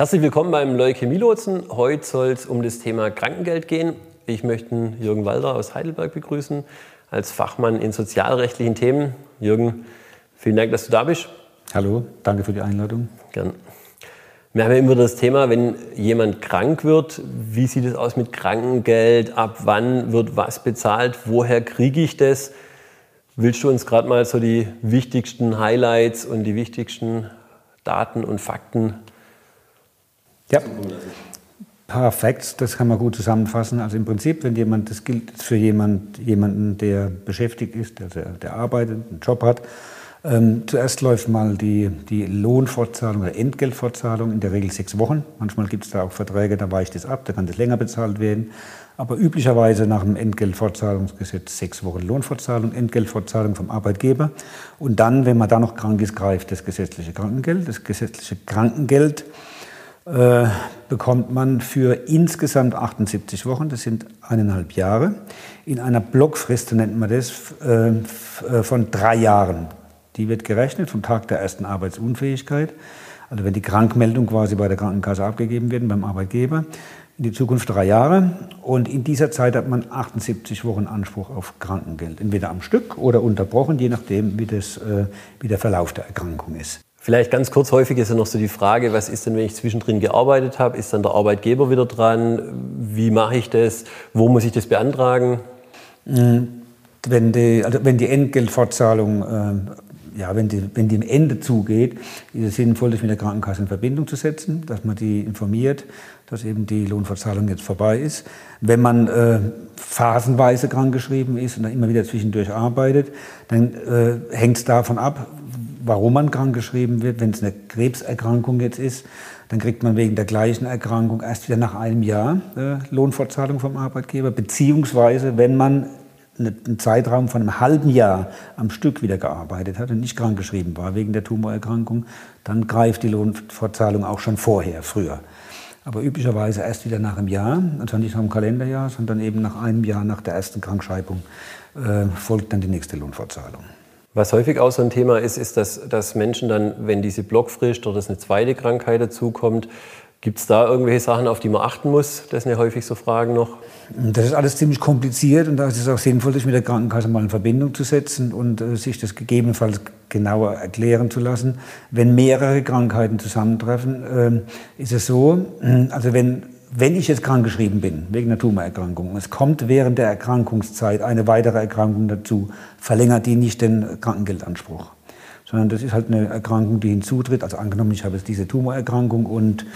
Herzlich willkommen beim Leukämie-Lotsen. Heute soll es um das Thema Krankengeld gehen. Ich möchte Jürgen Walder aus Heidelberg begrüßen, als Fachmann in sozialrechtlichen Themen. Jürgen, vielen Dank, dass du da bist. Hallo, danke für die Einladung. Gern. Wir haben ja immer das Thema, wenn jemand krank wird, wie sieht es aus mit Krankengeld? Ab wann wird was bezahlt? Woher kriege ich das? Willst du uns gerade mal so die wichtigsten Highlights und die wichtigsten Daten und Fakten ja. Perfekt, das kann man gut zusammenfassen. Also im Prinzip, wenn jemand, das gilt für jemand, jemanden, der beschäftigt ist, der, der arbeitet, einen Job hat, ähm, zuerst läuft mal die, die Lohnfortzahlung oder Entgeltfortzahlung, in der Regel sechs Wochen. Manchmal gibt es da auch Verträge, da weicht es ab, da kann das länger bezahlt werden. Aber üblicherweise nach dem Entgeltfortzahlungsgesetz sechs Wochen Lohnfortzahlung, Entgeltfortzahlung vom Arbeitgeber. Und dann, wenn man da noch krank ist, greift das gesetzliche Krankengeld. Das gesetzliche Krankengeld äh, bekommt man für insgesamt 78 Wochen, das sind eineinhalb Jahre, in einer Blockfrist, nennt man das, äh, äh, von drei Jahren. Die wird gerechnet vom Tag der ersten Arbeitsunfähigkeit, also wenn die Krankmeldung quasi bei der Krankenkasse abgegeben wird, beim Arbeitgeber, in die Zukunft drei Jahre. Und in dieser Zeit hat man 78 Wochen Anspruch auf Krankengeld, entweder am Stück oder unterbrochen, je nachdem, wie, das, wie der Verlauf der Erkrankung ist. Vielleicht ganz kurz, häufig ist ja noch so die Frage, was ist denn, wenn ich zwischendrin gearbeitet habe? Ist dann der Arbeitgeber wieder dran? Wie mache ich das? Wo muss ich das beantragen? Mhm. Wenn die, also wenn die Entgeltfortzahlung, äh, ja, wenn die, wenn die im Ende zugeht, ist es sinnvoll, sich mit der Krankenkasse in Verbindung zu setzen, dass man die informiert, dass eben die Lohnfortzahlung jetzt vorbei ist. Wenn man äh, phasenweise krankgeschrieben ist und dann immer wieder zwischendurch arbeitet, dann äh, hängt es davon ab, warum man krankgeschrieben wird. Wenn es eine Krebserkrankung jetzt ist, dann kriegt man wegen der gleichen Erkrankung erst wieder nach einem Jahr äh, Lohnfortzahlung vom Arbeitgeber. Beziehungsweise, wenn man einen Zeitraum von einem halben Jahr am Stück wieder gearbeitet hat und nicht krankgeschrieben war wegen der Tumorerkrankung, dann greift die Lohnfortzahlung auch schon vorher, früher. Aber üblicherweise erst wieder nach einem Jahr, also nicht nach einem Kalenderjahr, sondern eben nach einem Jahr nach der ersten Krankschreibung äh, folgt dann die nächste Lohnfortzahlung. Was häufig auch so ein Thema ist, ist, dass, dass Menschen dann, wenn diese Blockfrist oder eine zweite Krankheit dazukommt, Gibt es da irgendwelche Sachen, auf die man achten muss? Das sind ja häufig so Fragen noch. Das ist alles ziemlich kompliziert und da ist es auch sinnvoll, sich mit der Krankenkasse mal in Verbindung zu setzen und äh, sich das gegebenenfalls genauer erklären zu lassen. Wenn mehrere Krankheiten zusammentreffen, äh, ist es so, also wenn wenn ich jetzt krankgeschrieben bin, wegen einer Tumorerkrankung, es kommt während der Erkrankungszeit eine weitere Erkrankung dazu, verlängert die nicht den Krankengeldanspruch. Sondern das ist halt eine Erkrankung, die hinzutritt. Also angenommen, ich habe jetzt diese Tumorerkrankung und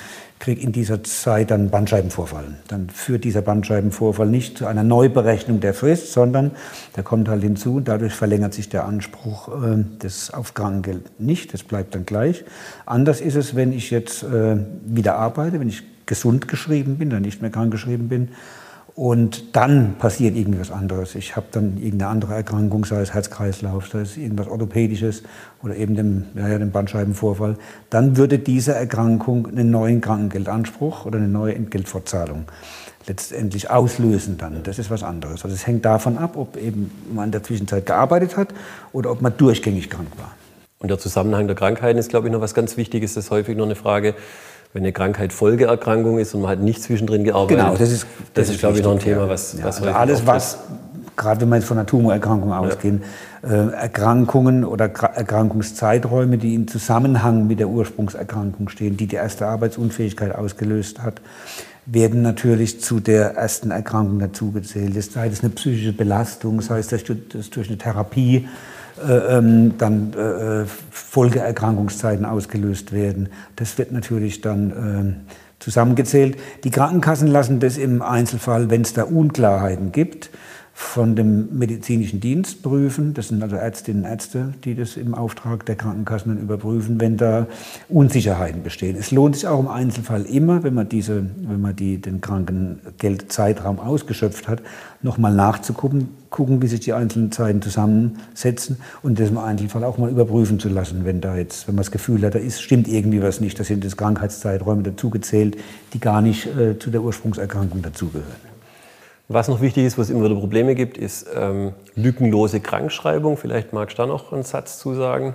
kriege in dieser Zeit dann Bandscheibenvorfall. Dann führt dieser Bandscheibenvorfall nicht zu einer Neuberechnung der Frist, sondern der kommt halt hinzu und dadurch verlängert sich der Anspruch äh, des auf Krankengeld nicht. Das bleibt dann gleich. Anders ist es, wenn ich jetzt äh, wieder arbeite, wenn ich gesund geschrieben bin, dann nicht mehr krank geschrieben bin. Und dann passiert irgendwas anderes. Ich habe dann irgendeine andere Erkrankung, sei es Herz-Kreislauf, sei es irgendwas Orthopädisches oder eben dem, ja, dem Bandscheibenvorfall. Dann würde diese Erkrankung einen neuen Krankengeldanspruch oder eine neue Entgeltfortzahlung letztendlich auslösen dann. Das ist was anderes. Also es hängt davon ab, ob eben man in der Zwischenzeit gearbeitet hat oder ob man durchgängig krank war. Und der Zusammenhang der Krankheiten ist, glaube ich, noch was ganz Wichtiges. Das ist häufig noch eine Frage, wenn eine Krankheit Folgeerkrankung ist und man hat nicht zwischendrin gearbeitet. Genau, das ist, das, das ist, glaube ich, noch ein Thema, was, ja, was also alles, was, gerade wenn wir jetzt von einer Tumorerkrankung ausgehen, äh, Erkrankungen oder Erkrankungszeiträume, die im Zusammenhang mit der Ursprungserkrankung stehen, die die erste Arbeitsunfähigkeit ausgelöst hat, werden natürlich zu der ersten Erkrankung dazugezählt. Sei das eine psychische Belastung, sei es das durch eine Therapie dann äh, Folgeerkrankungszeiten ausgelöst werden. Das wird natürlich dann äh, zusammengezählt. Die Krankenkassen lassen das im Einzelfall, wenn es da Unklarheiten gibt, von dem medizinischen Dienst prüfen. Das sind also Ärztinnen und Ärzte, die das im Auftrag der Krankenkassen dann überprüfen, wenn da Unsicherheiten bestehen. Es lohnt sich auch im Einzelfall immer, wenn man, diese, wenn man die, den Krankengeldzeitraum ausgeschöpft hat, nochmal nachzugucken, gucken, wie sich die einzelnen Zeiten zusammensetzen und das im Einzelfall auch mal überprüfen zu lassen, wenn da jetzt, wenn man das Gefühl hat, da ist, stimmt irgendwie was nicht, da sind jetzt Krankheitszeiträume dazugezählt, die gar nicht äh, zu der Ursprungserkrankung dazugehören. Was noch wichtig ist, was immer wieder Probleme gibt, ist ähm, lückenlose Krankschreibung. Vielleicht magst du da noch einen Satz zu sagen.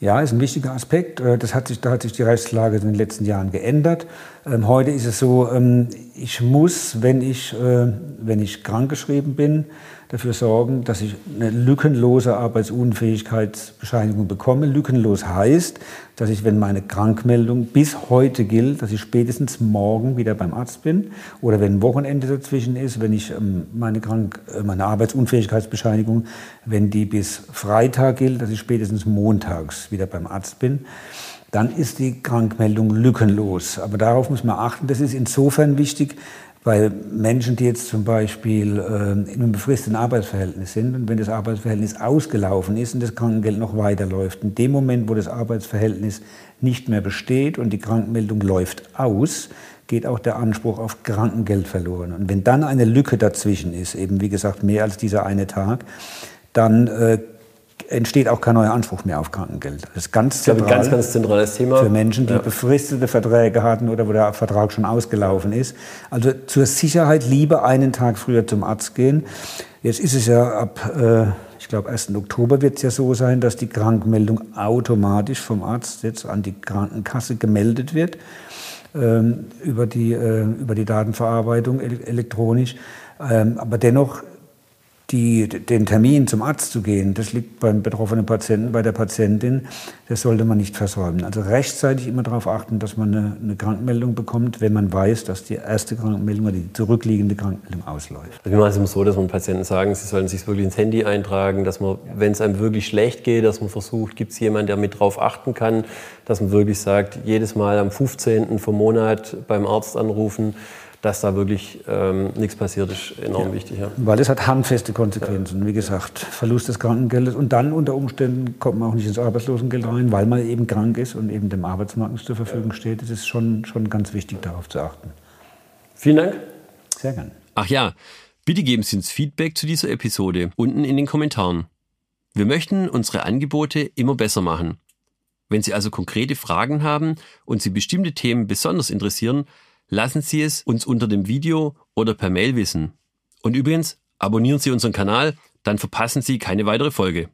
Ja, ist ein wichtiger Aspekt. Äh, das hat sich, da hat sich die Rechtslage in den letzten Jahren geändert. Ähm, heute ist es so, ähm, ich muss, wenn ich, äh, wenn ich krankgeschrieben bin, dafür sorgen, dass ich eine lückenlose Arbeitsunfähigkeitsbescheinigung bekomme. Lückenlos heißt, dass ich, wenn meine Krankmeldung bis heute gilt, dass ich spätestens morgen wieder beim Arzt bin oder wenn ein Wochenende dazwischen ist, wenn ich ähm, meine, Krank äh, meine Arbeitsunfähigkeitsbescheinigung, wenn die bis Freitag gilt, dass ich spätestens montags wieder beim Arzt bin dann ist die Krankmeldung lückenlos. Aber darauf muss man achten. Das ist insofern wichtig, weil Menschen, die jetzt zum Beispiel äh, in einem befristeten Arbeitsverhältnis sind und wenn das Arbeitsverhältnis ausgelaufen ist und das Krankengeld noch weiterläuft, in dem Moment, wo das Arbeitsverhältnis nicht mehr besteht und die Krankmeldung läuft aus, geht auch der Anspruch auf Krankengeld verloren. Und wenn dann eine Lücke dazwischen ist, eben wie gesagt mehr als dieser eine Tag, dann äh, entsteht auch kein neuer Anspruch mehr auf Krankengeld. Das ist ganz, zentral ganz, ganz zentrales Thema. Für Menschen, die ja. befristete Verträge hatten oder wo der Vertrag schon ausgelaufen ist. Also zur Sicherheit lieber einen Tag früher zum Arzt gehen. Jetzt ist es ja ab, äh, ich glaube, 1. Oktober wird es ja so sein, dass die Krankmeldung automatisch vom Arzt jetzt an die Krankenkasse gemeldet wird ähm, über, die, äh, über die Datenverarbeitung elektronisch. Ähm, aber dennoch die, den Termin zum Arzt zu gehen, das liegt beim betroffenen Patienten, bei der Patientin, das sollte man nicht versäumen. Also rechtzeitig immer darauf achten, dass man eine, eine Krankmeldung bekommt, wenn man weiß, dass die erste Krankmeldung oder die zurückliegende Krankmeldung ausläuft. Wir machen es immer so, dass man Patienten sagen, sie sollen sich wirklich ins Handy eintragen, dass man, wenn es einem wirklich schlecht geht, dass man versucht, gibt es jemanden, der mit drauf achten kann, dass man wirklich sagt, jedes Mal am 15. vom Monat beim Arzt anrufen, dass da wirklich ähm, nichts passiert, ist enorm ja. wichtig. Ja. Weil es hat handfeste Konsequenzen. Ja. Wie gesagt, Verlust des Krankengeldes und dann unter Umständen kommt man auch nicht ins Arbeitslosengeld rein, weil man eben krank ist und eben dem Arbeitsmarkt nicht zur Verfügung steht. Es ist schon, schon ganz wichtig, darauf zu achten. Vielen Dank. Sehr gerne. Ach ja, bitte geben Sie uns Feedback zu dieser Episode unten in den Kommentaren. Wir möchten unsere Angebote immer besser machen. Wenn Sie also konkrete Fragen haben und Sie bestimmte Themen besonders interessieren, lassen Sie es uns unter dem Video oder per Mail wissen. Und übrigens, abonnieren Sie unseren Kanal, dann verpassen Sie keine weitere Folge.